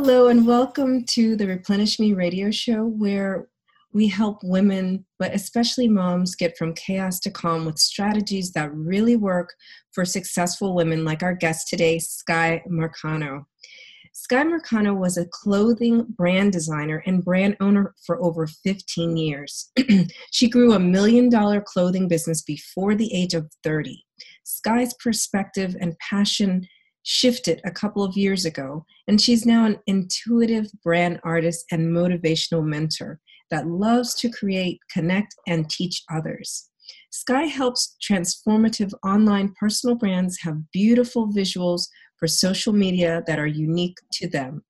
Hello, and welcome to the Replenish Me radio show, where we help women, but especially moms, get from chaos to calm with strategies that really work for successful women, like our guest today, Sky Marcano. Sky Marcano was a clothing brand designer and brand owner for over 15 years. she grew a million dollar clothing business before the age of 30. Sky's perspective and passion shifted a couple of years ago, and she's now an intuitive brand artist and motivational mentor that loves to create, connect, and teach others. Sky helps transformative online personal brands have beautiful visuals for social media that are unique to them.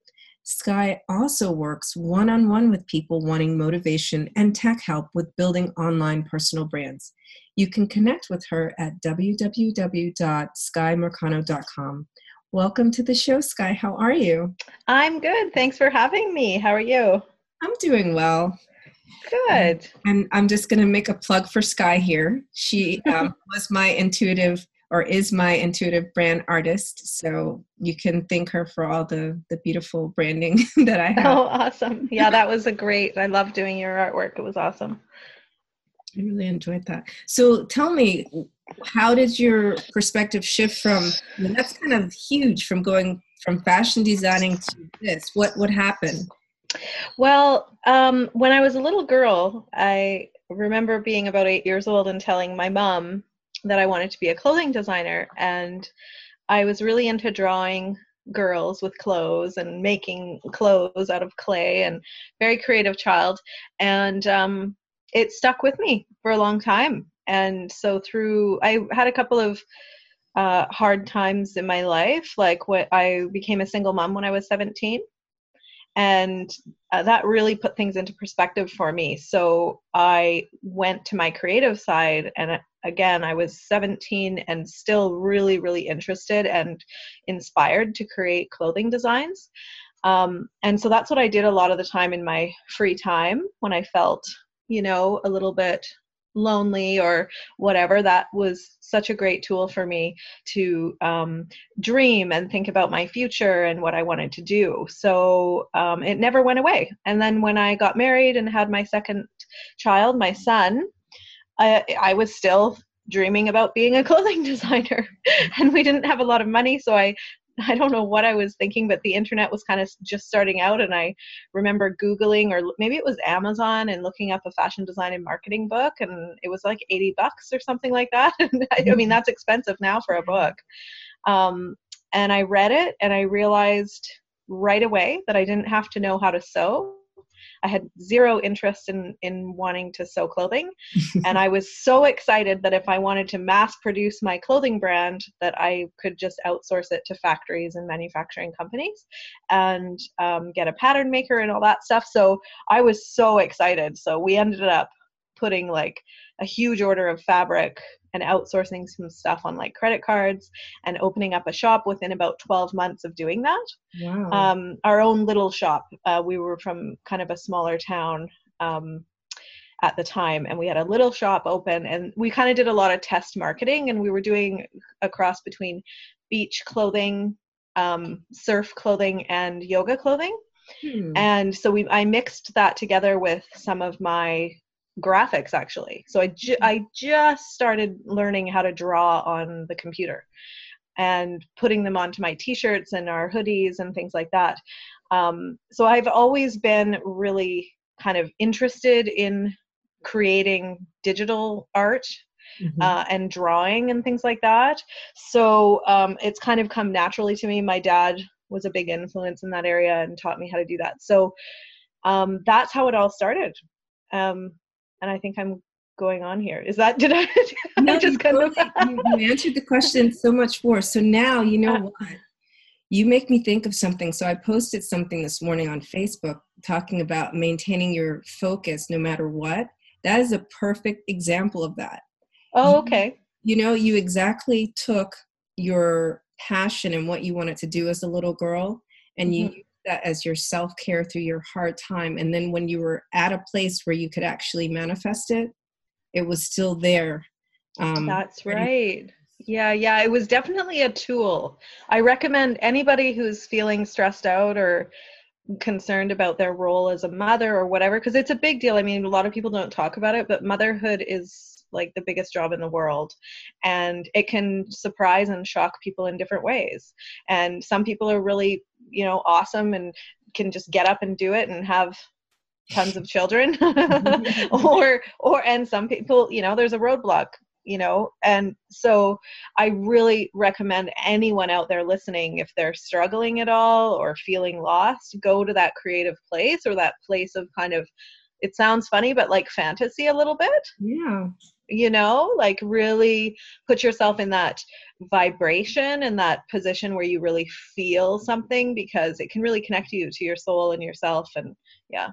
Sky also works one on one with people wanting motivation and tech help with building online personal brands. You can connect with her at www.skymarcano.com. Welcome to the show, Sky. How are you? I'm good. Thanks for having me. How are you? I'm doing well. Good. And I'm just going to make a plug for Sky here. She um, was my intuitive or is my intuitive brand artist. So you can thank her for all the the beautiful branding that I have. Oh, awesome. Yeah, that was a great. I love doing your artwork. It was awesome. I really enjoyed that. So tell me, how did your perspective shift from I mean, that's kind of huge from going from fashion designing to this. What what happened? Well, um, when I was a little girl, I remember being about eight years old and telling my mom that I wanted to be a clothing designer. And I was really into drawing girls with clothes and making clothes out of clay and very creative child. And um, it stuck with me for a long time. And so through, I had a couple of uh, hard times in my life. Like what I became a single mom when I was 17 and uh, that really put things into perspective for me. So i went to my creative side and uh, again i was 17 and still really really interested and inspired to create clothing designs. Um, and so that's what i did a lot of the time in my free time when i felt you know a little bit lonely or whatever that was such a great tool for me to um, dream and think about my future and what i wanted to do. So um, it never went away. And then when i got married and had my second child my son I, I was still dreaming about being a clothing designer. And we didn't have a lot of money so i I don't know what I was thinking, but the internet was kind of just starting out. And I remember Googling, or maybe it was Amazon, and looking up a fashion design and marketing book. And it was like 80 bucks or something like that. I mean, mm-hmm. that's expensive now for a book. Um, and I read it and I realized right away that I didn't have to know how to sew. I had zero interest in in wanting to sew clothing, and I was so excited that if I wanted to mass produce my clothing brand, that I could just outsource it to factories and manufacturing companies, and um, get a pattern maker and all that stuff. So I was so excited. So we ended up putting like a huge order of fabric and outsourcing some stuff on like credit cards and opening up a shop within about 12 months of doing that. Wow. Um, our own little shop. Uh, we were from kind of a smaller town um, at the time, and we had a little shop open, and we kind of did a lot of test marketing, and we were doing a cross between beach clothing, um, surf clothing, and yoga clothing. Hmm. And so we, I mixed that together with some of my graphics actually. So I, ju- I just started learning how to draw on the computer and putting them onto my t-shirts and our hoodies and things like that. Um, so I've always been really kind of interested in creating digital art Mm-hmm. Uh, and drawing and things like that. So um, it's kind of come naturally to me. My dad was a big influence in that area and taught me how to do that. So um, that's how it all started. Um, and I think I'm going on here. Is that did I, did no, I just kind of you, answered the question so much more. So now you know what you make me think of something. So I posted something this morning on Facebook talking about maintaining your focus no matter what. That is a perfect example of that. Oh, okay. You, you know, you exactly took your passion and what you wanted to do as a little girl and mm-hmm. you that as your self care through your hard time. And then when you were at a place where you could actually manifest it, it was still there. Um, That's right. Yeah, yeah, it was definitely a tool. I recommend anybody who's feeling stressed out or concerned about their role as a mother or whatever, because it's a big deal. I mean, a lot of people don't talk about it, but motherhood is like the biggest job in the world and it can surprise and shock people in different ways. And some people are really you know awesome and can just get up and do it and have tons of children. Or or and some people you know there's a roadblock you know? And so i really recommend anyone out there listening if they're struggling at all or feeling lost go to that creative place or that place of kind of it sounds funny but like fantasy a little bit. Yeah you know like really put yourself in that vibration and that position where you really feel something because it can really connect you to your soul and yourself and yeah.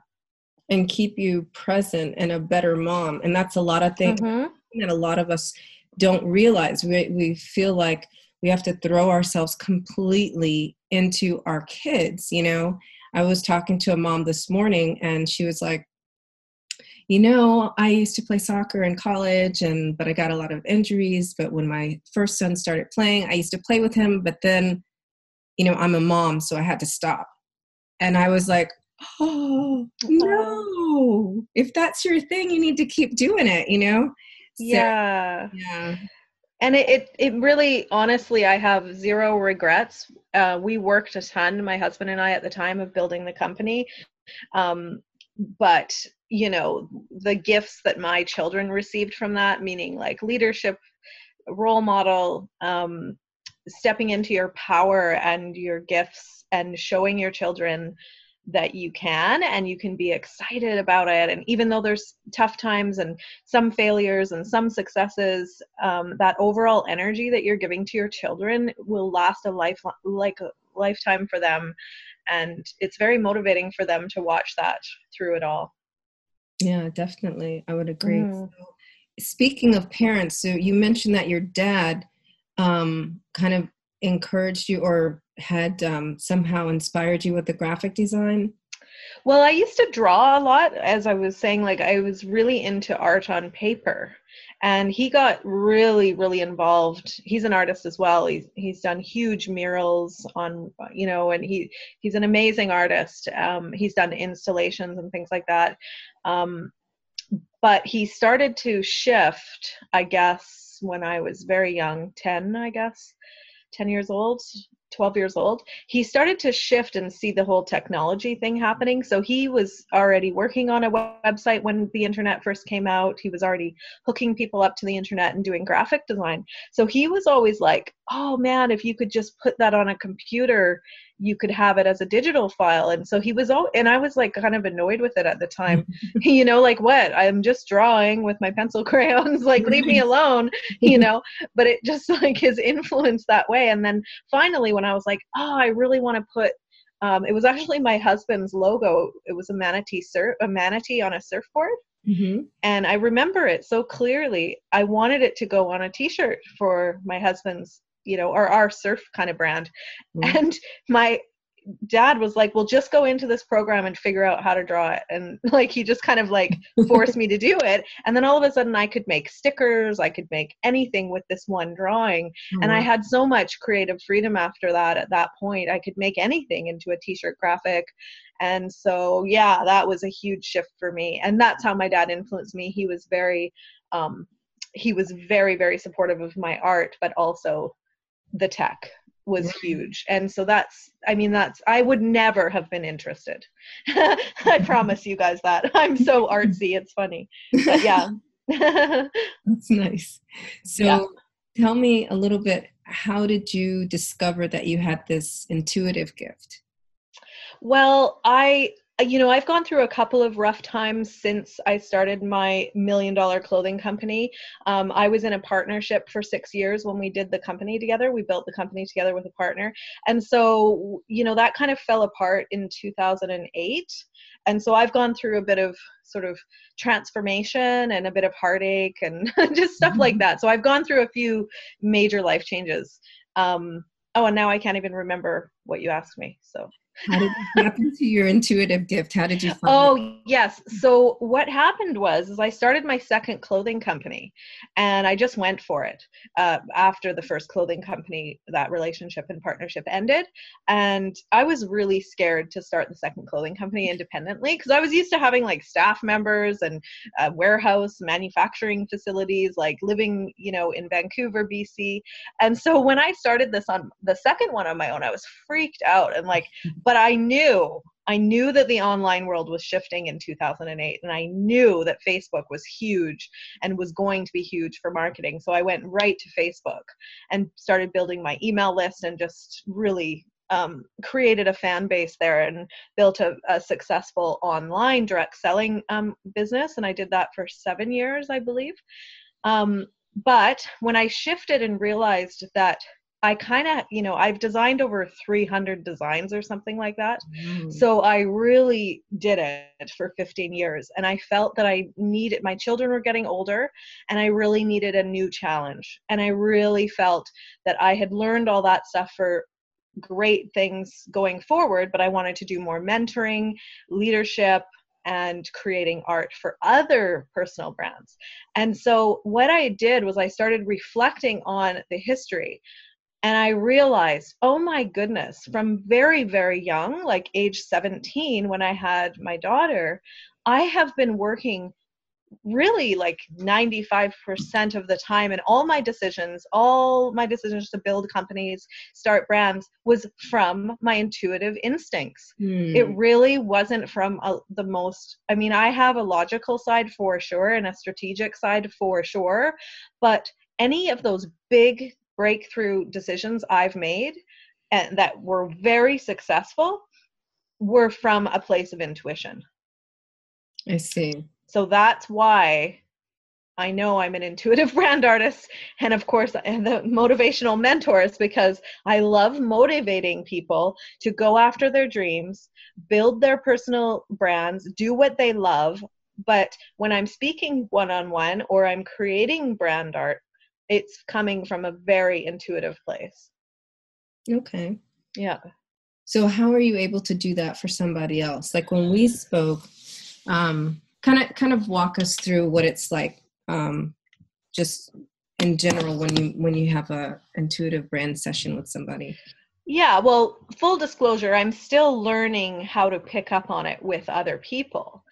And keep you present and a better mom and that's a lot of things mm-hmm. that a lot of us don't realize. We, we feel like we have to throw ourselves completely into our kids you know? I was talking to a mom this morning and she was like you know, I used to play soccer in college and but I got a lot of injuries, but when my first son started playing, I used to play with him, but then you know, I'm a mom, so I had to stop. And I was like, "Oh, no. If that's your thing, you need to keep doing it, you know?" So, yeah. Yeah. And it, it, it really, honestly, I have zero regrets. Uh, we worked a ton, my husband and I, at the time of building the company. Um, but you know the gifts that my children received from that meaning like leadership role model um, stepping into your power and your gifts and showing your children that you can and you can be excited about it. And even though there's tough times and some failures and some successes um, that overall energy that you're giving to your children will last a life like a lifetime for them. And it's very motivating for them to watch that through it all yeah definitely i would agree. Mm. so, speaking of parents so you mentioned that your dad um, kind of encouraged you or had um, somehow inspired you with the graphic design? Well i used to draw a lot as i was saying like i was really into art on paper and he got really really involved. He's an artist as well. He's he's done huge murals on you know and he he's an amazing artist. Um, he's done installations and things like that. Um, but he started to shift i guess when i was very young 10 i guess 10 years old 12 years old, he started to shift and see the whole technology thing happening. So he was already working on a website when the internet first came out. He was already hooking people up to the internet and doing graphic design. So he was always like, oh man, if you could just put that on a computer you could have it as a digital file. And so he was all and i was like kind of annoyed with it at the time. You know like what? I'm just drawing with my pencil crayons like leave me alone you know? But it just like his influence that way. And then finally when i was like oh i really want to put um, it was actually my husband's logo. It was a manatee surf a manatee on a surfboard. Mm-hmm. And I remember it so clearly. I wanted it to go on a t shirt for my husband's you know, or our surf kind of brand. Mm-hmm. And my dad was like, well, just go into this program and figure out how to draw it. And like, he just kind of like forced me to do it. And then all of a sudden I could make stickers, I could make anything with this one drawing. Mm-hmm. And I mm-hmm. had so much creative freedom after that. At that point, I could make anything into a t shirt graphic. And so, yeah, that was a huge shift for me. And that's how my dad influenced me. He was very, um, he was very, very supportive of my art, but also the tech was huge. And so that's i mean that's i would never have been interested. I promise you guys that. I'm so artsy. It's funny. But yeah. That's nice. So yeah. tell me a little bit how did you discover that you had this intuitive gift? Well i you know, I've gone through a couple of rough times since I started my million dollar clothing company. Um, I was in a partnership for six years when we did the company together. We built the company together with a partner. And so, you know, that kind of fell apart in 2008. And so I've gone through a bit of sort of transformation and a bit of heartache and just stuff like mm-hmm. that. So I've gone through a few major life changes. Um, oh, and now I can't even remember what you asked me. So How did it happen to your intuitive gift? How did you find Oh, it? yes. So what happened was is I started my second clothing company and I just went for it uh, after the first clothing company, that relationship and partnership ended. And I was really scared to start the second clothing company independently because I was used to having like staff members and uh, warehouse manufacturing facilities, like living, you know, in Vancouver, BC. And so when I started this on the second one on my own, I was freaked out and like, but I knew I knew that the online world was shifting in 2008, and I knew that Facebook was huge and was going to be huge for marketing. So I went right to Facebook and started building my email list and just really um, created a fan base there and built a, a successful online direct selling um, business. And I did that for seven years, I believe. Um, but when I shifted and realized that I kind of, you know, I've designed over 300 designs or something like that. Wow. So I really did it for 15 years. And I felt that I needed, my children were getting older, and I really needed a new challenge. And I really felt that I had learned all that stuff for great things going forward, but I wanted to do more mentoring, leadership, and creating art for other personal brands. And so what I did was I started reflecting on the history and I realized, oh my goodness, from very, very young, like age 17, when I had my daughter, I have been working really like 95% of the time and all my decisions all my decisions to build companies start brands was from my intuitive instincts Hmm. it really wasn't from a, the most i mean i have a logical side for sure and a strategic side for sure but any of those big breakthrough decisions i've made and that were very successful were from a place of intuition I see. so that's why I know I'm an intuitive brand artist and of course and the motivational mentors because I love motivating people to go after their dreams, build their personal brands, do what they love, but when I'm speaking one-on-one or I'm creating brand art, it's coming from a very intuitive place. Okay. Yeah. So how are you able to do that for somebody else? Like when we spoke, um, kind of kind of walk us through what it's like, um, just in general when you when you have a intuitive brand session with somebody. Yeah, well, full disclosure, I'm still learning how to pick up on it with other people.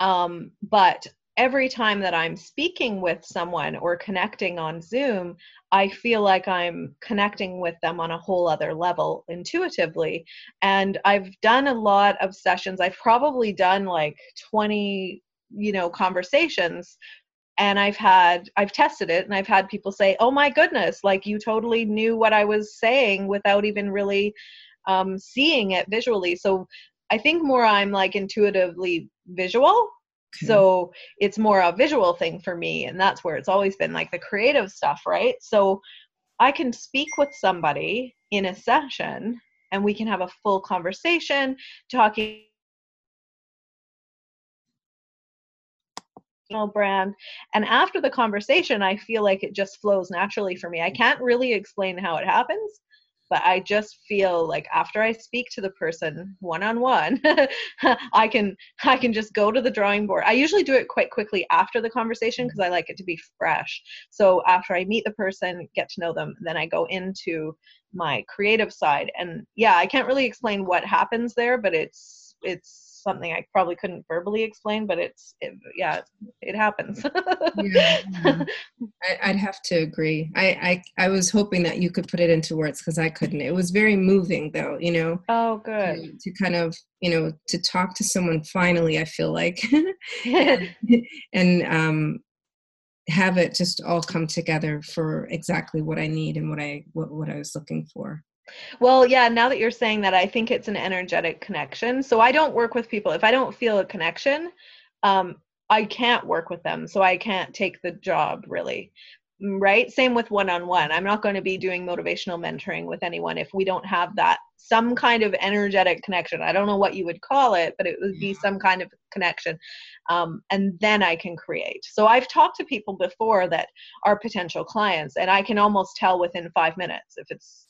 Um, but every time that I'm speaking with someone or connecting on Zoom, I feel like I'm connecting with them on a whole other level intuitively. And I've done a lot of sessions. I've probably done like 20, you know, conversations and I've had I've tested it and I've had people say, "Oh my goodness, like you totally knew what I was saying without even really um, seeing it visually." So I think more I'm like intuitively visual. Okay. So it's more a visual thing for me, and that's where it's always been like the creative stuff, right? So I can speak with somebody in a session and we can have a full conversation talking brand and after the conversation i feel like it just flows naturally for me i can't really explain how it happens but i just feel like after i speak to the person one on one i can i can just go to the drawing board. I usually do it quite quickly after the conversation mm-hmm. because i like it to be fresh. So after i meet the person get to know them then i go into my creative side. And yeah i can't really explain what happens there but it's it's something i probably couldn't verbally explain but it's it, yeah it happens Yeah, yeah. I, I'd have to agree. I, I I was hoping that you could put it into words because I couldn't. It was very moving, though. You know, oh good to, to kind of you know to talk to someone finally. I feel like and um, have it just all come together for exactly what I need and what I what, what I was looking for. Well, yeah, now that you're saying that, I think it's an energetic connection. So I don't work with people if I don't feel a connection, um, I can't work with them. So I can't take the job really. Mm, Right? Same with one on one. I'm not going to be doing motivational mentoring with anyone if we don't have that some kind of energetic connection. I don't know what you would call it, but it would be some kind of connection. Um, and then I can create. So I've talked to people before that are potential clients, and I can almost tell within five minutes if it's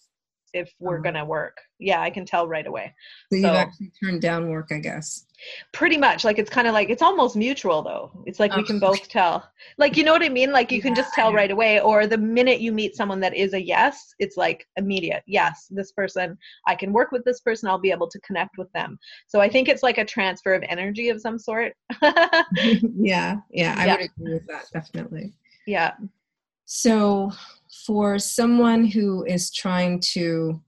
if we're Oh. gonna work. Yeah, I can tell right away. So you've actually turned down work, I guess. Pretty much, like it's kind of like it's almost mutual though. It's like we can uh-huh. both tell. Like you know what I mean? Like you can just tell right away. Or the minute you meet someone that is a yes, it's like immediate. Yes, this person, I can work with this person. I'll be able to connect with them. So I think it's like a transfer of energy of some sort. yeah, yeah, I Yeah. would agree with that definitely. yeah. So, for someone who is trying to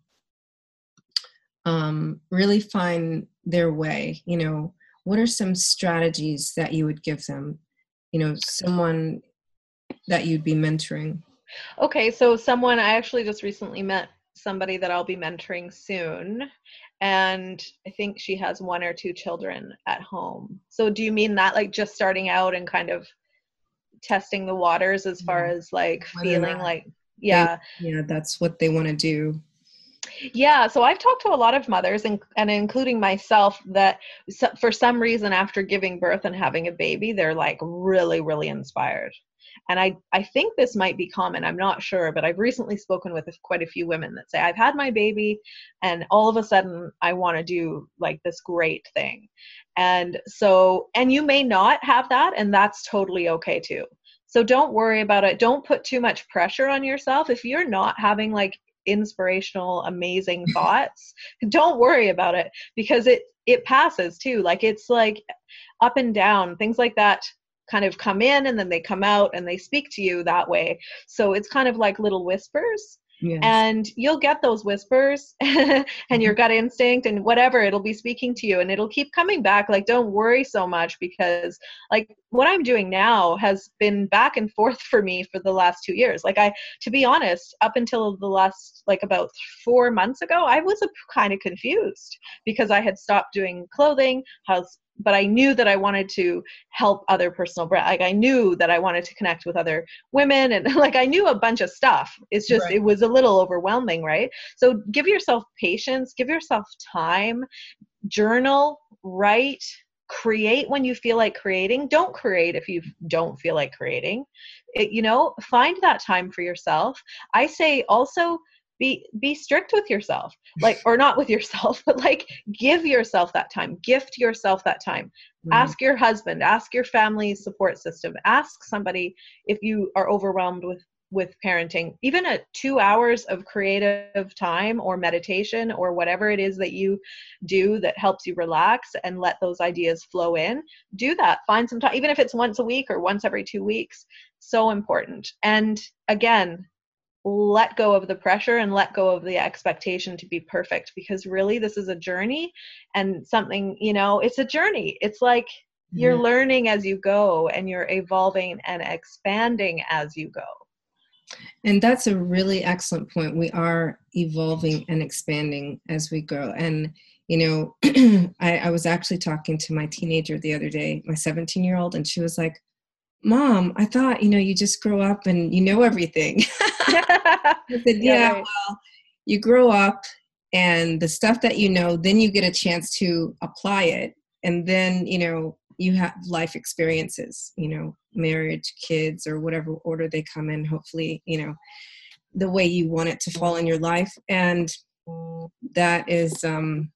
um, really find their way, you know, what are some strategies that you would give them? You know, someone that you'd be mentoring. Okay, so someone I actually just recently met somebody that I'll be mentoring soon, and I think she has one or two children at home. So, do you mean that like just starting out and kind of testing the waters as far mm. as like Whether feeling like, yeah, Yeah, that's what they want to do. yeah. So, I've talked to a lot of mothers, and, and including myself, that for some reason after giving birth and having a baby, they're like really, really inspired. And I, I think this might be common i'm not sure but i've recently spoken with quite a few women that say i've had my baby and all of a sudden i want to do like this great thing. And so and you may not have that and that's totally okay too. So don't worry about it. Don't put too much pressure on yourself. If you're not having like inspirational amazing thoughts don't worry about it because it it passes too. Like it's like up and down things like that kind of come in and then they come out and they speak to you that way. So it's kind of like little whispers. Yes. and you'll get those whispers and your mm-hmm. gut instinct and whatever it'll be speaking to you and it'll keep coming back. Like don't worry so much because like what i'm doing now has been back and forth for me for the last two years. Like i to be honest up until the last like about four months ago i was a, kind of confused because i had stopped doing clothing has but i knew that i wanted to help other personal brand like i knew that i wanted to connect with other women and like i knew a bunch of stuff it's just Right. it was a little overwhelming right so give yourself patience give yourself time journal write create when you feel like creating don't create if you don't feel like creating it, you know find that time for yourself i say also be be strict with yourself like or not with yourself but like give yourself that time gift yourself that time. Mhm. ask your husband ask your family support system ask somebody if you are overwhelmed with with parenting. Even at two hours of creative time or meditation or whatever it is that you do that helps you relax and let those ideas flow in do that. Find some time even if it's once a week or once every two weeks so important. And again let go of the pressure and let go of the expectation to be perfect because really this is a journey and something you know it's a journey it's like you're learning as you go and you're evolving and expanding as you go And that's a really excellent point. We are evolving and expanding as we grow. And, you know, I, I was actually talking to my teenager the other day, my 17 year old, and she was like, Mom, I thought, you know, you just grow up and you know everything. I said, Yeah, Yeah, right. well, you grow up and the stuff that you know, then you get a chance to apply it. And then, you know, you have life experiences, you know, marriage, kids, or whatever order they come in, hopefully, you know, the way you want it to fall in your life. And that is, um,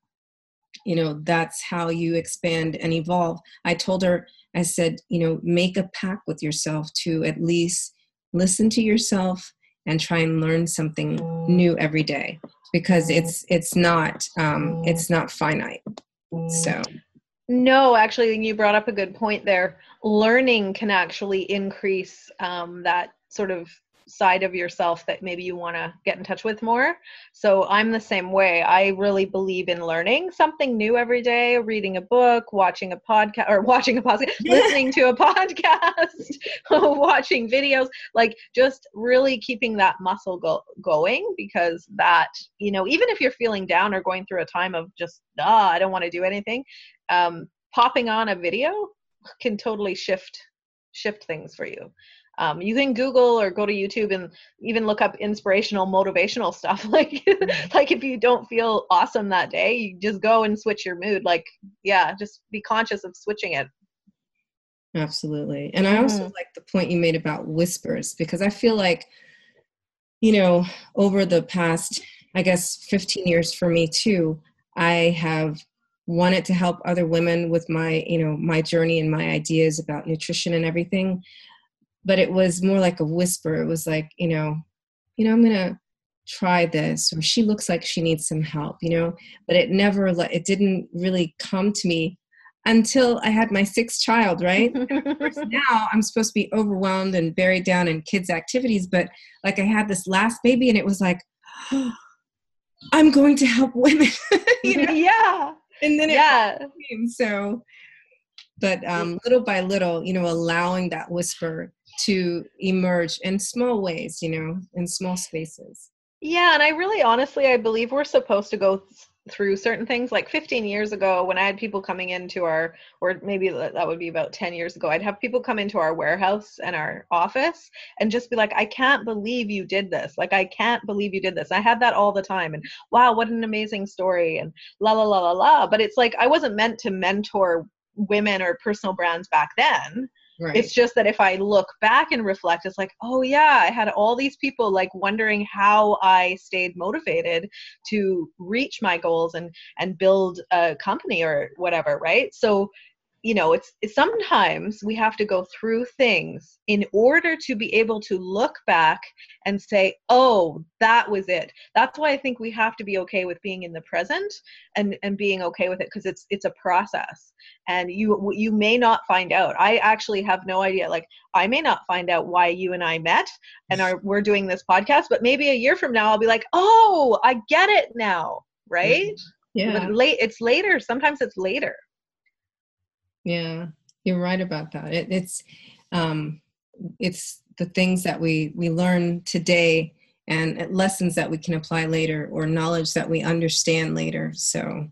you know, that's how you expand and evolve. I told her, I said, you know, make a pact with yourself to at least listen to yourself and try and learn something new every day because it's it's not um, it's not finite. So. No, actually, you brought up a good point there. Learning can actually increase um, that sort of side of yourself that maybe you want to get in touch with more. So I'm the same way. I really believe in learning something new every day, reading a book, watching a podcast, or watching a podcast, listening to a podcast, watching videos, like just really keeping that muscle go- going because that, you know, even if you're feeling down or going through a time of just, ah, I don't want to do anything, um, popping on a video can totally shift shift things for you. Um, you can Google or go to YouTube and even look up inspirational, motivational stuff. Like, like if you don't feel awesome that day, you just go and switch your mood. Like, yeah, just be conscious of switching it. Absolutely. And I also Mhm. like the point you made about whispers because I feel like, you know, over the past I guess 15 years for me too, I have wanted to help other women with my, you know, my journey and my ideas about nutrition and everything. But it was more like a whisper. It was like, you know, you know, I'm gonna try this, or she looks like she needs some help, you know. But it never, it didn't really come to me until I had my sixth child, right? now I'm supposed to be overwhelmed and buried down in kids' activities, but like I had this last baby and it was like, oh, I'm going to help women. you know? Yeah. And then it yeah. came. So, but um, little by little, you know, allowing that whisper to emerge in small ways, you know, in small spaces. Yeah, and I really honestly I believe we're supposed to go through certain things. Like 15 years ago when i had people coming into our or maybe that would be about 10 years ago i'd have people come into our warehouse and our office and just be like i can't believe you did this. Like i can't believe you did this. I had that all the time and wow what an amazing story and la la la la la. But it's like i wasn't meant to mentor women or personal brands back then Right. It's just that if I look back and reflect, it's like, oh yeah, I had all these people like wondering how I stayed motivated to reach my goals and and build a company or whatever, right? So you know it's, it's, sometimes we have to go through things in order to be able to look back and say oh that was it. That's why i think we have to be okay with being in the present and and being okay with it because it's it's a process. And you you may not find out. I actually have no idea. Like i may not find out why you and i met and are we're doing this podcast but maybe a year from now i'll be like oh i get it now. Mm-hmm. Right? Yeah. but late it's later. Sometimes it's later yeah, you're right about that. It, it's um, it's the things that we we learn today and lessons that we can apply later or knowledge that we understand later. So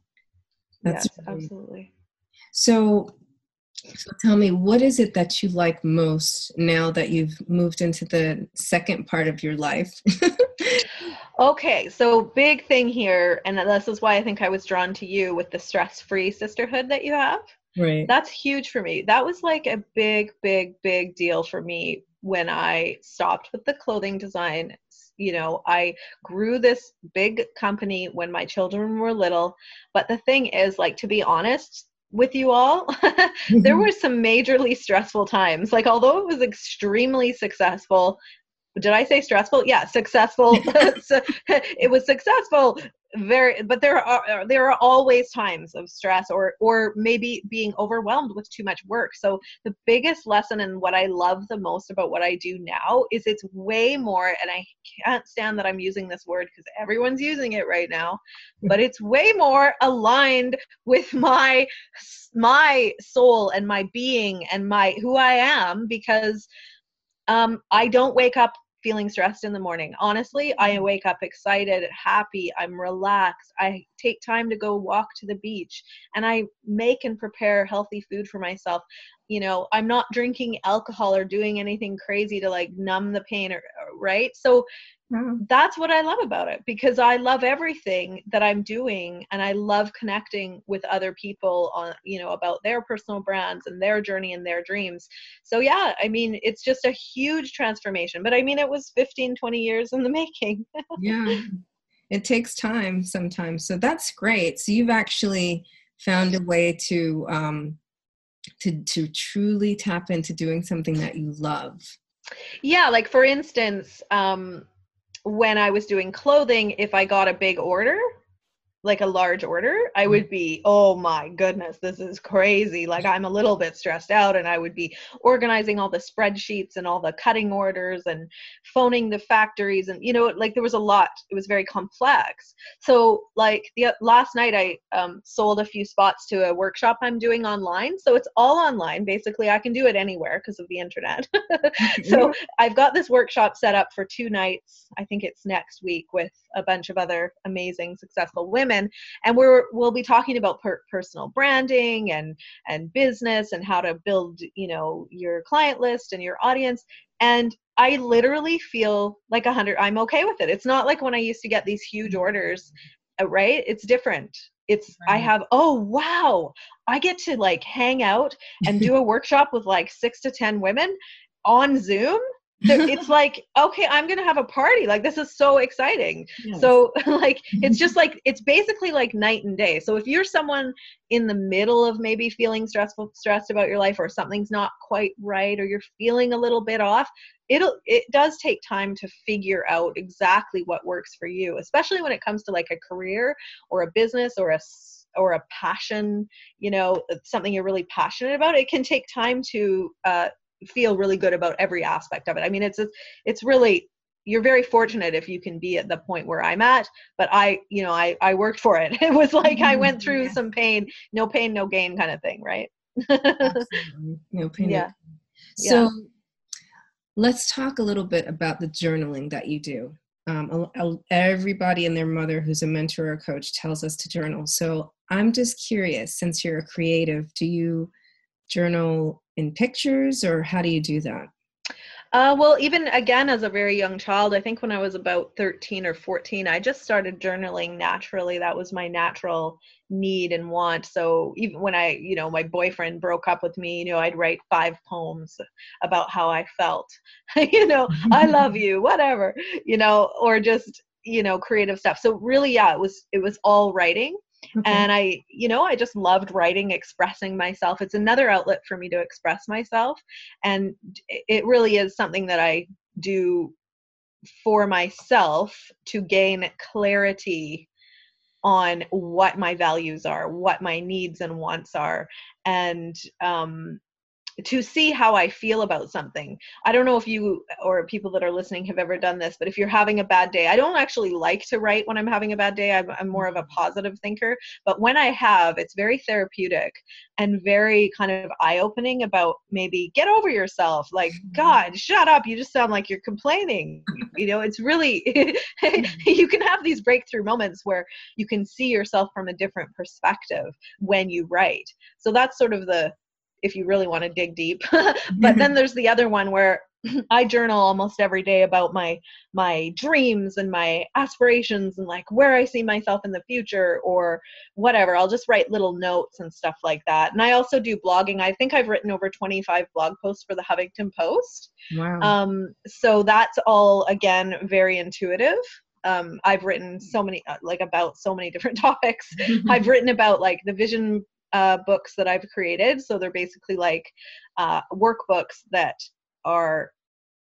that's yes, really, absolutely. So so tell me, what is it that you like most now that you've moved into the second part of your life? okay, so big thing here, and this is why I think I was drawn to you with the stress free sisterhood that you have. Right. That's huge for me. That was like a big, big, big deal for me when I stopped with the clothing design. You know, I grew this big company when my children were little. But the thing is, like, to be honest, with you all, there mm-hmm. were some majorly stressful times. Like, although it was extremely successful, did I say stressful? Yeah, successful. it was successful very but there are there are always times of stress or or maybe being overwhelmed with too much work. So the biggest lesson and what i love the most about what i do now is it's way more and i can't stand that i'm using this word because everyone's using it right now but it's way more aligned with my my soul and my being and my who i am because um, I don't wake up feeling stressed in the morning. Honestly, I mm-hmm. wake up excited, happy, I'm relaxed. I take time to go walk to the beach and I make and prepare healthy food for myself. You know, I'm not drinking alcohol or doing anything crazy to like numb the pain or right? So Mm-hmm. That's what I love about it because I love everything that I'm doing and I love connecting with other people on, you know, about their personal brands and their journey and their dreams. So yeah, I mean, it's just a huge transformation, but I mean, it was 15, 20 years in the making. yeah. It takes time sometimes. So that's great. So you've actually found a way to, um, to, to truly tap into doing something that you love. Yeah, like for instance, um, when I was doing clothing, if I got a big order, like a large order, I mm. would be, oh my goodness, this is crazy. Like I'm a little bit stressed out and I would be organizing all the spreadsheets and all the cutting orders and phoning the factories and you know, like there was a lot. It was very complex. So like the last night I um, sold a few spots to a workshop I'm doing online. So it's all online. Basically, I can do it anywhere because of the internet. so I've got this workshop set up for two nights. I think it's next week with a bunch of other amazing successful women women and we're we'll be talking about per- personal branding and and business and how to build you know your client list and your audience. And i literally feel like a hundred i'm okay with it. It's not like when i used to get these huge orders uh, right? It's different. It's right. i have oh wow. I get to like hang out and do a workshop with like six to ten women on zoom it's like okay i'm gonna have a party. Like this is so exciting. Yes. so like it's just like it's basically like night and day. So if you're someone in the middle of maybe feeling stressful stressed about your life or something's not quite right or you're feeling a little bit off it'll it does take time to figure out exactly what works for you especially when it comes to like a career or a business or a or a passion you know something you're really passionate about. It can take time to uh, feel really good about every aspect of it. I mean, it's it's really you're very fortunate if you can be at the point where I'm at, but I, you know, I I worked for it. It was like I went through some pain, no pain, no gain kind of thing, right? no pain. Yeah. No so yeah. let's talk a little bit about the journaling that you do. Um, everybody and their mother who's a mentor or coach tells us to journal. So I'm just curious, since you're a creative, do you journal in pictures or how do you do that? Uh, well, even again, as a very young child, I think when I was about 13 or 14, I just started journaling naturally. That was my natural need and want. So even when I, you know, my boyfriend broke up with me, you know, I'd write five poems about how I felt, you know, I love you, whatever, you know, or just, you know, creative stuff. So really, yeah, it was, it was all writing. Okay. And I, you know, I just loved writing, expressing myself. It's another outlet for me to express myself. And it really is something that I do for myself to gain clarity on what my values are, what my needs and wants are. And um, to see how I feel about something. I don't know if you or people that are listening have ever done this, but if you're having a bad day, I don't actually like to write when I'm having a bad day. I'm, I'm more of a positive thinker. But when I have, it's very therapeutic and very kind of eye opening about maybe get over yourself. Like, mm-hmm. God, shut up. You just sound like you're complaining. You know, it's really, you can have these breakthrough moments where you can see yourself from a different perspective when you write. So that's sort of the if you really want to dig deep. but then there's the other one where I journal almost every day about my my dreams and my aspirations and like where I see myself in the future or whatever. I'll just write little notes and stuff like that. And I also do blogging. I think I've written over 25 blog posts for the Huffington Post. Wow. Um, so that's all again very intuitive. Um, I've written so many uh, like about so many different topics. I've written about like the vision uh, books that I've created. So they're basically like uh, workbooks that are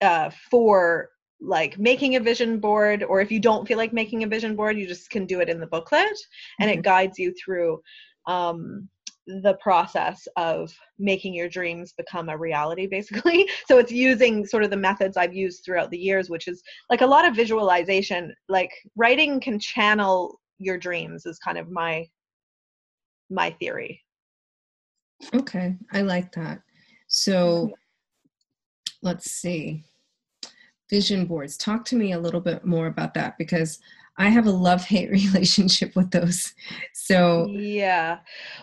uh, for like making a vision board, or if you don't feel like making a vision board, you just can do it in the booklet, and mm-hmm. it guides you through um, the process of making your dreams become a reality basically so it's using sort of the methods i've used throughout the years which is like a lot of visualization like writing can channel your dreams is kind of my my theory. Okay, I like that. So let's see. Vision boards. Talk to me a little bit more about that because I have a love hate relationship with those. So, yeah.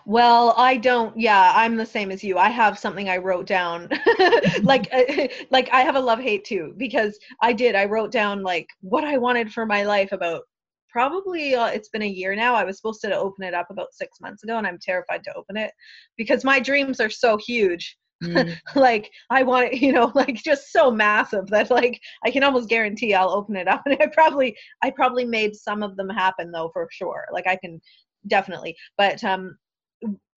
Well, I don't yeah, I'm the same as you. I have something I wrote down like uh, like I have a love hate too because I did I wrote down like what I wanted for my life about probably uh, it's been a year now. I was supposed to open it up about six months ago, and I'm terrified to open it because my dreams are so huge. Mm. like I want it, you know, like just so massive that like I can almost guarantee I'll open it up. And I probably I probably made some of them happen though for sure. Like I can definitely. But um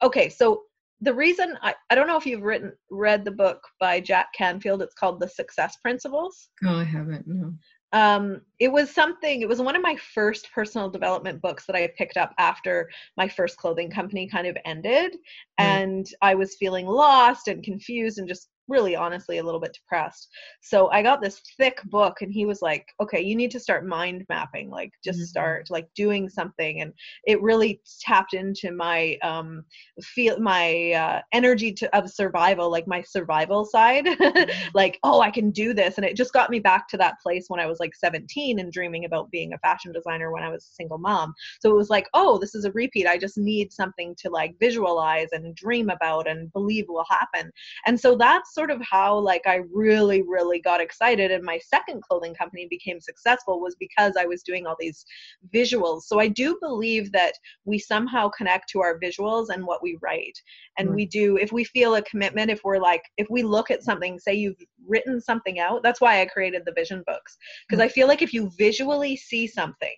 okay, so the reason I, I don't know if you've written read the book by Jack Canfield. It's called The Success Principles. Oh, I haven't. No um, it was something it was one of my first personal development books that i picked up after my first clothing company kind of ended mm. and i was feeling lost and confused and just really honestly a little bit depressed. So I got this thick book and he was like, "Okay, you need to start mind mapping, like just mm-hmm. start like doing something." And it really tapped into my um feel my uh, energy to of survival, like my survival side. Mm-hmm. like, "Oh, I can do this." And it just got me back to that place when I was like 17 and dreaming about being a fashion designer when I was a single mom. So it was like, "Oh, this is a repeat. I just need something to like visualize and dream about and believe will happen." And so that's that's sort of how like i really really got excited and my second clothing company became successful was because i was doing all these visuals. So i do believe that we somehow connect to our visuals and what we write. And Right. we do if we feel a commitment if we're like if we look at something say you've written something out that's why i created the vision books. Because mm. i feel like if you visually see something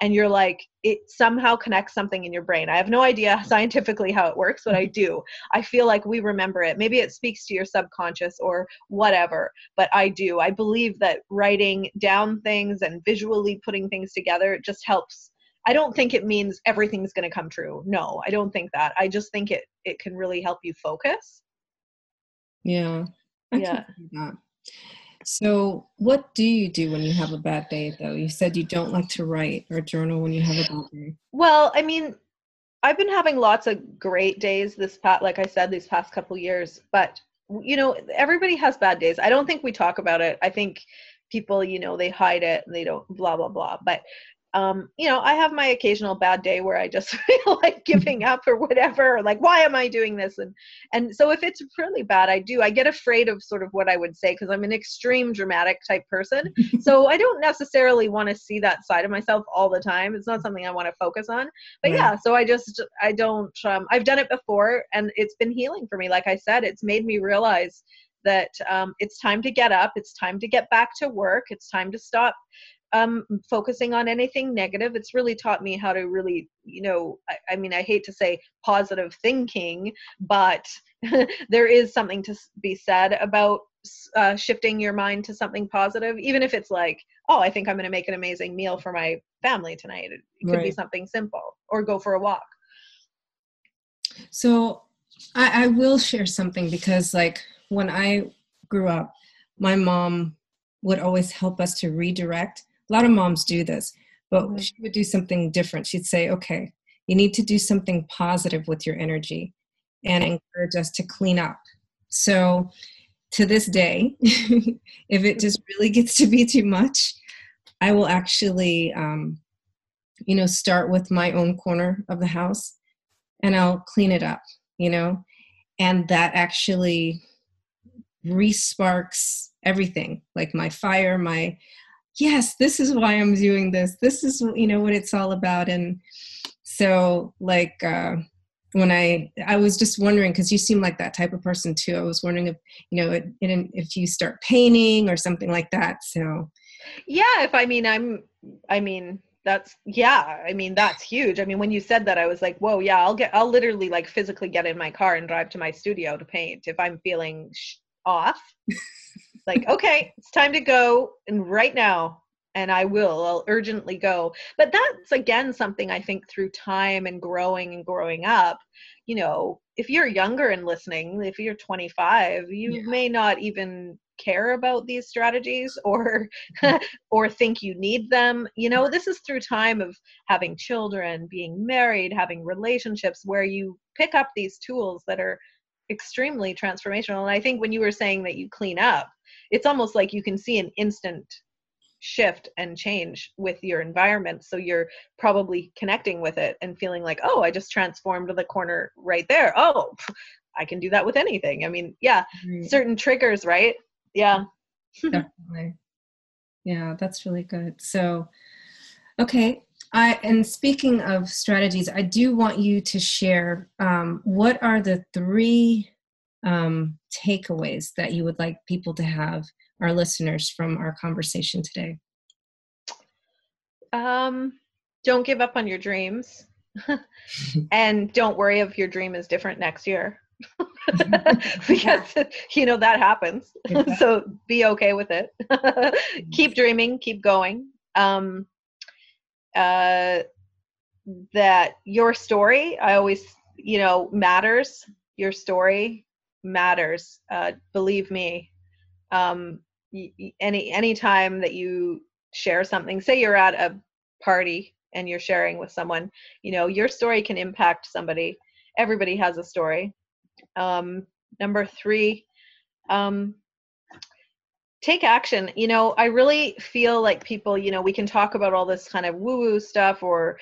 and you're like it somehow connects something in your brain. I have no idea scientifically how it works but i mm-hmm. do. I feel like we remember it. Maybe it speaks to your subconscious or whatever but i do. I believe that writing down things and visually putting things together just helps. I don't think it means everything's going to come true. No i don't think that. I just think it it can really help you focus. Yeah. I Yeah. So, what do you do when you have a bad day, though? You said you don't like to write or journal when you have a bad day. Well, I mean, I've been having lots of great days this past, like I said, these past couple years. But you know, everybody has bad days. I don't think we talk about it. I think people, you know, they hide it and they don't blah blah blah. But um, you know, I have my occasional bad day where I just feel like giving up or whatever, or like why am I doing this? And and so if it's really bad, I do. I get afraid of sort of what I would say because I'm an extreme dramatic type person. so I don't necessarily want to see that side of myself all the time. It's not something I want to focus on. But Right. yeah, so I just I don't um I've done it before and it's been healing for me. Like I said, it's made me realize that um, it's time to get up. It's time to get back to work. It's time to stop um focusing on anything negative it's really taught me how to really you know i, I mean i hate to say positive thinking but there is something to be said about uh, shifting your mind to something positive even if it's like oh i think i'm going to make an amazing meal for my family tonight it could be something simple or go for a walk So I, I will share something because, like, when I grew up, my mom would always help us to redirect. A lot of moms do this, but Mhm. she would do something different. She'd say, okay, you need to do something positive with your energy and encourage us to clean up. So to this day, if it just really gets to be too much, I will actually, um, you know, start with my own corner of the house and I'll clean it up, you know, and that actually resparks everything like my fire, my yes, this is why I'm doing this. This is, you know, what it's all about. And so, like, uh, when I I was just wondering because you seem like that type of person too. I was wondering if you know it, it, if you start painting or something like that. So yeah if i mean i'm i mean that's yeah i mean that's huge i mean when you said that i was like whoa yeah i'll get i'll literally like physically get in my car and drive to my studio to paint if i'm feeling sh- off like okay it's time to go and right now and i will i'll urgently go but that's again something i think through time and growing and growing up you know if you're younger and listening if you're 25 you Yeah. may not even care about these strategies or or think you need them you know this is through time of having children being married having relationships where you pick up these tools that are extremely transformational. And i think when you were saying that you clean up it's almost like you can see an instant shift and change with your environment. So you're probably connecting with it and feeling like oh i just transformed the corner right there. Oh i can do that with anything. I mean yeah certain triggers right? Yeah. Definitely. Yeah that's really good. So okay i and speaking of strategies i do want you to share um, what are the three um, takeaways that you would like people to have our listeners from our conversation today? Um don't give up on your dreams. And don't worry if your dream is different next year. Because you know that happens. So be okay with it. Keep dreaming keep going. Um uh that your story i always you know matters. Your story matters uh believe me. Um any any time that you share something say you're at a party and you're sharing with someone you know your story can impact somebody. Everybody has a story. Um number three um take action. You know i really feel like people you know we can talk about all this kind of woo woo stuff or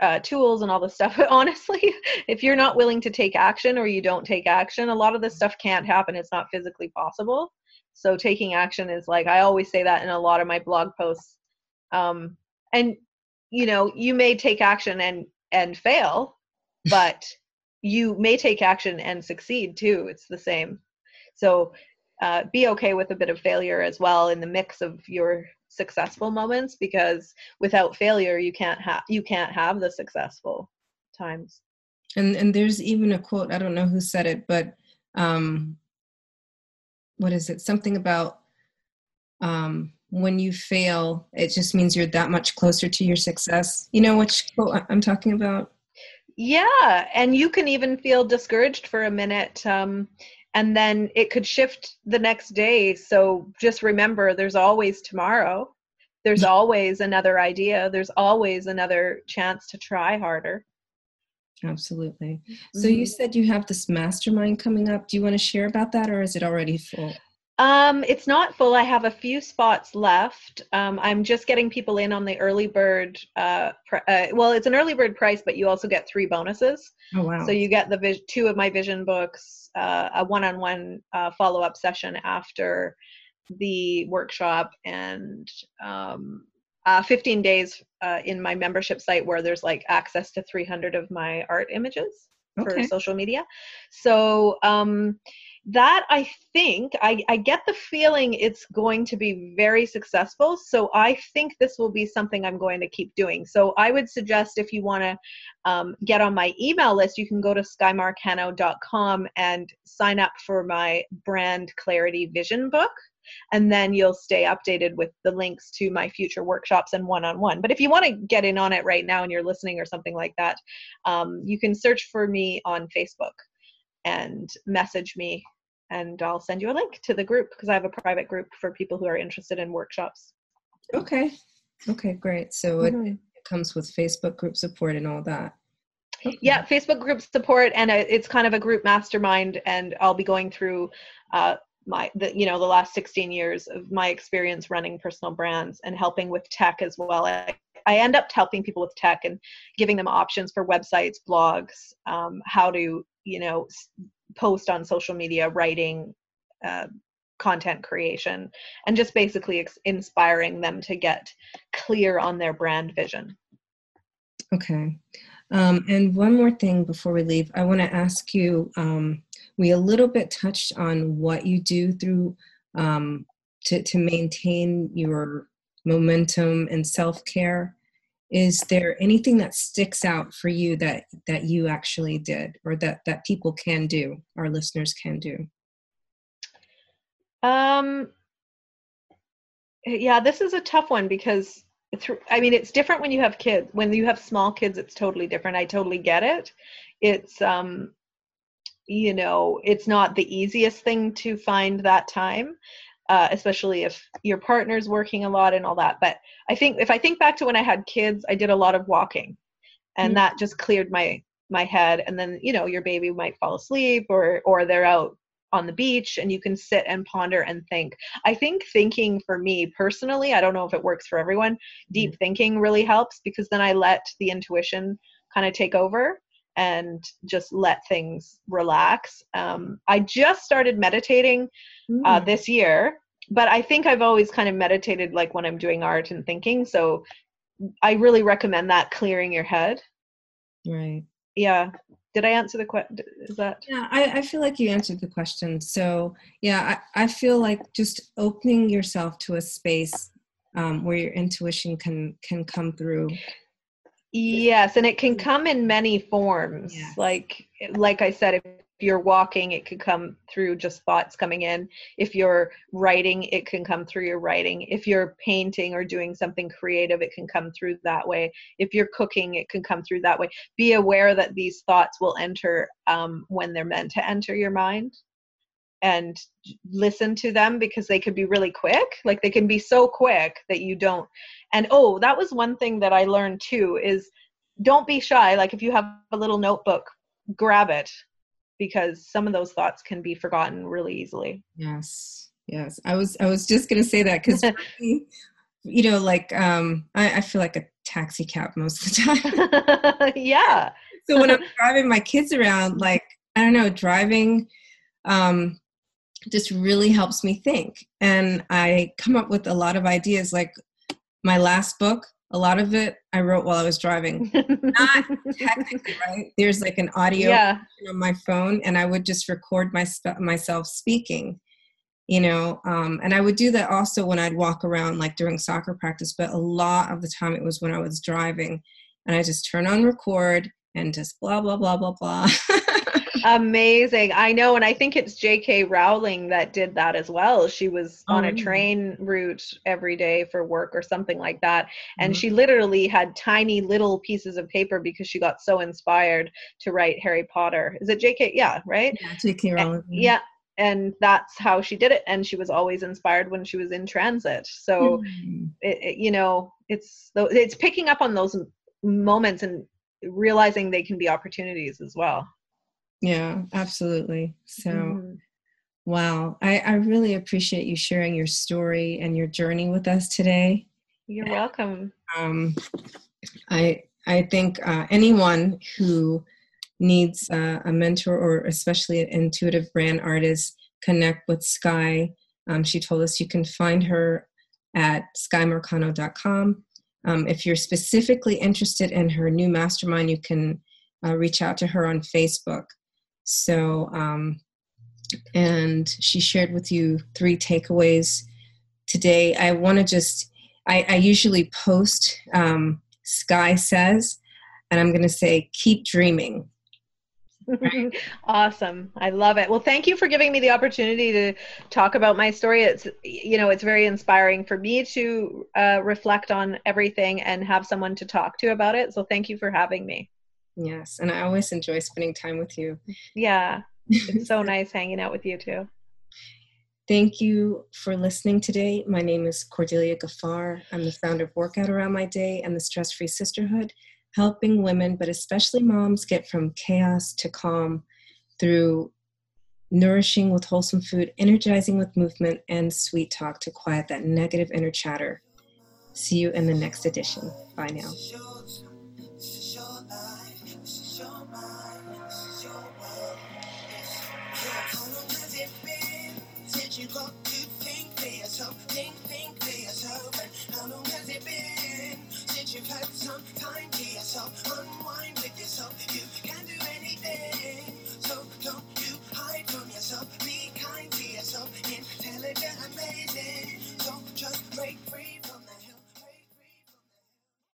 uh, tools and all this stuff but honestly if you're not willing to take action or you don't take action a lot of this stuff can't happen. It's not physically possible. So taking action is like i always say that in a lot of my blog posts. Um, and you know you may take action and and fail but you may take action and succeed too. It's the same. So uh, be okay with a bit of failure as well in the mix of your successful moments because without failure you can't have you can't have the successful times. And and there's even a quote i don't know who said it but um what is it? Something about um when you fail it just means you're that much closer to your success. You know which quote i'm talking about? Yeah and you can even feel discouraged for a minute um and then it could shift the next day. So just remember there's always tomorrow. There's always another idea. There's always another chance to try harder. Absolutely. So mm-hmm. you said you have this mastermind coming up. Do you want to share about that or is it already full um, it's not full. I have a few spots left. Um, I'm just getting people in on the early bird. Uh, pr- uh, well, it's an early bird price, but you also get three bonuses. Oh wow! So you get the vis- two of my vision books, uh, a one-on-one uh, follow-up session after the workshop, and um, uh, 15 days uh, in my membership site where there's like access to 300 of my art images okay. for social media. So um, that I think I, I get the feeling it's going to be very successful. So I think this will be something I'm going to keep doing. So I would suggest if you want to um, get on my email list, you can go to skymarcano.com and sign up for my brand clarity vision book and then you'll stay updated with the links to my future workshops and one-on-one but if you want to get in on it right now and you're listening or something like that um, you can search for me on facebook and message me and I'll send you a link to the group because I have a private group for people who are interested in workshops. Okay. Okay, great. So mm-hmm. it, it, comes with Facebook group support and all that. Okay. Yeah, Facebook group support, and it's kind of a group mastermind, and I'll be going through uh, my the you know the last 16 years of my experience running personal brands and helping with tech as well. I, I end up helping people with tech and giving them options for websites, blogs, um, how to you know post on social media, writing, uh, content creation, and just basically ex- inspiring them to get clear on their brand vision. Okay. Um, and one more thing before we leave, I want to ask you. Um, we a little bit touched on what you do through um, to to maintain your momentum and self care is there anything that sticks out for you that that you actually did or that that people can do our listeners can do? Um yeah this is a tough one because i mean it's different when you have kids when you have small kids it's totally different. I totally get it. It's um you know it's not the easiest thing to find that time uh, especially if your partner's working a lot and all that. But I think if I think back to when I had kids, I did a lot of walking, and mm-hmm. that just cleared my my head. And then you know your baby might fall asleep or or they're out on the beach and you can sit and ponder and think. I think thinking for me personally, I don't know if it works for everyone, deep mm-hmm. thinking really helps because then I let the intuition kind of take over and just let things relax. Um, I just started meditating uh, mm. this year, but I think I've always kind of meditated like when I'm doing art and thinking. So I really recommend that clearing your head. Right. Yeah. Did I answer the question? Is that? Yeah, I, I feel like you answered the question. So yeah, I, I feel like just opening yourself to a space um, where your intuition can can come through Yes, and it can come in many forms. Yes. Like like I said, if you're walking, it could come through just thoughts coming in. If you're writing, it can come through your writing. If you're painting or doing something creative, it can come through that way. If you're cooking, it can come through that way. Be aware that these thoughts will enter um, when they're meant to enter your mind and listen to them because they could be really quick. Like they can be so quick that you don't and oh that was one thing that i learned too is don't be shy. Like if you have a little notebook grab it because some of those thoughts can be forgotten really easily. Yes. Yes, I was I was just gonna say that because you know, like um, I, I feel like a taxi cab most of the time. yeah. so when I'm driving my kids around, like I don't know, driving um, just really helps me think, and I come up with a lot of ideas. Like my last book, a lot of it I wrote while I was driving. Not technically, right? There's like an audio yeah. on my phone, and I would just record my, myself speaking you know um, and i would do that also when i'd walk around like during soccer practice but a lot of the time it was when i was driving and i just turn on record and just blah blah blah blah blah amazing i know and i think it's jk rowling that did that as well she was on a Oh. train route every day for work or something like that and Mhm. she literally had tiny little pieces of paper because she got so inspired to write harry potter is it jk yeah right yeah, J.K. Rowling. yeah and that's how she did it and she was always inspired when she was in transit so Mhm. it, it- you know it's it's picking up on those moments and realizing they can be opportunities as well yeah absolutely so Mhm. wow I, I really appreciate you sharing your story and your journey with us today you're welcome um, I I think uh, anyone who needs uh, a mentor or especially an intuitive brand artist connect with Sky. Um, she told us you can find her at skymarcano.com. Um, if you're specifically interested in her new mastermind, you can uh, reach out to her on Facebook. So, um, and she shared with you three takeaways today. I want to just, I, I usually post um, Sky says, and I'm going to say, keep dreaming. awesome. I love it. Well thank you for giving me the opportunity to talk about my story. It's you know it's very inspiring for me to uh, reflect on everything and have someone to talk to about it. So thank you for having me Yes, and I always enjoy spending time with you. yeah it's so nice hanging out with you too Thank you for listening today. My name is Cordelia Gaffar. I'm the founder of Workout Around My Day and the Stress Free Sisterhood, helping women, but especially moms, get from chaos to calm through nourishing with wholesome food, energizing with movement, and sweet talk to quiet that negative inner chatter. See you in the next edition. Bye now.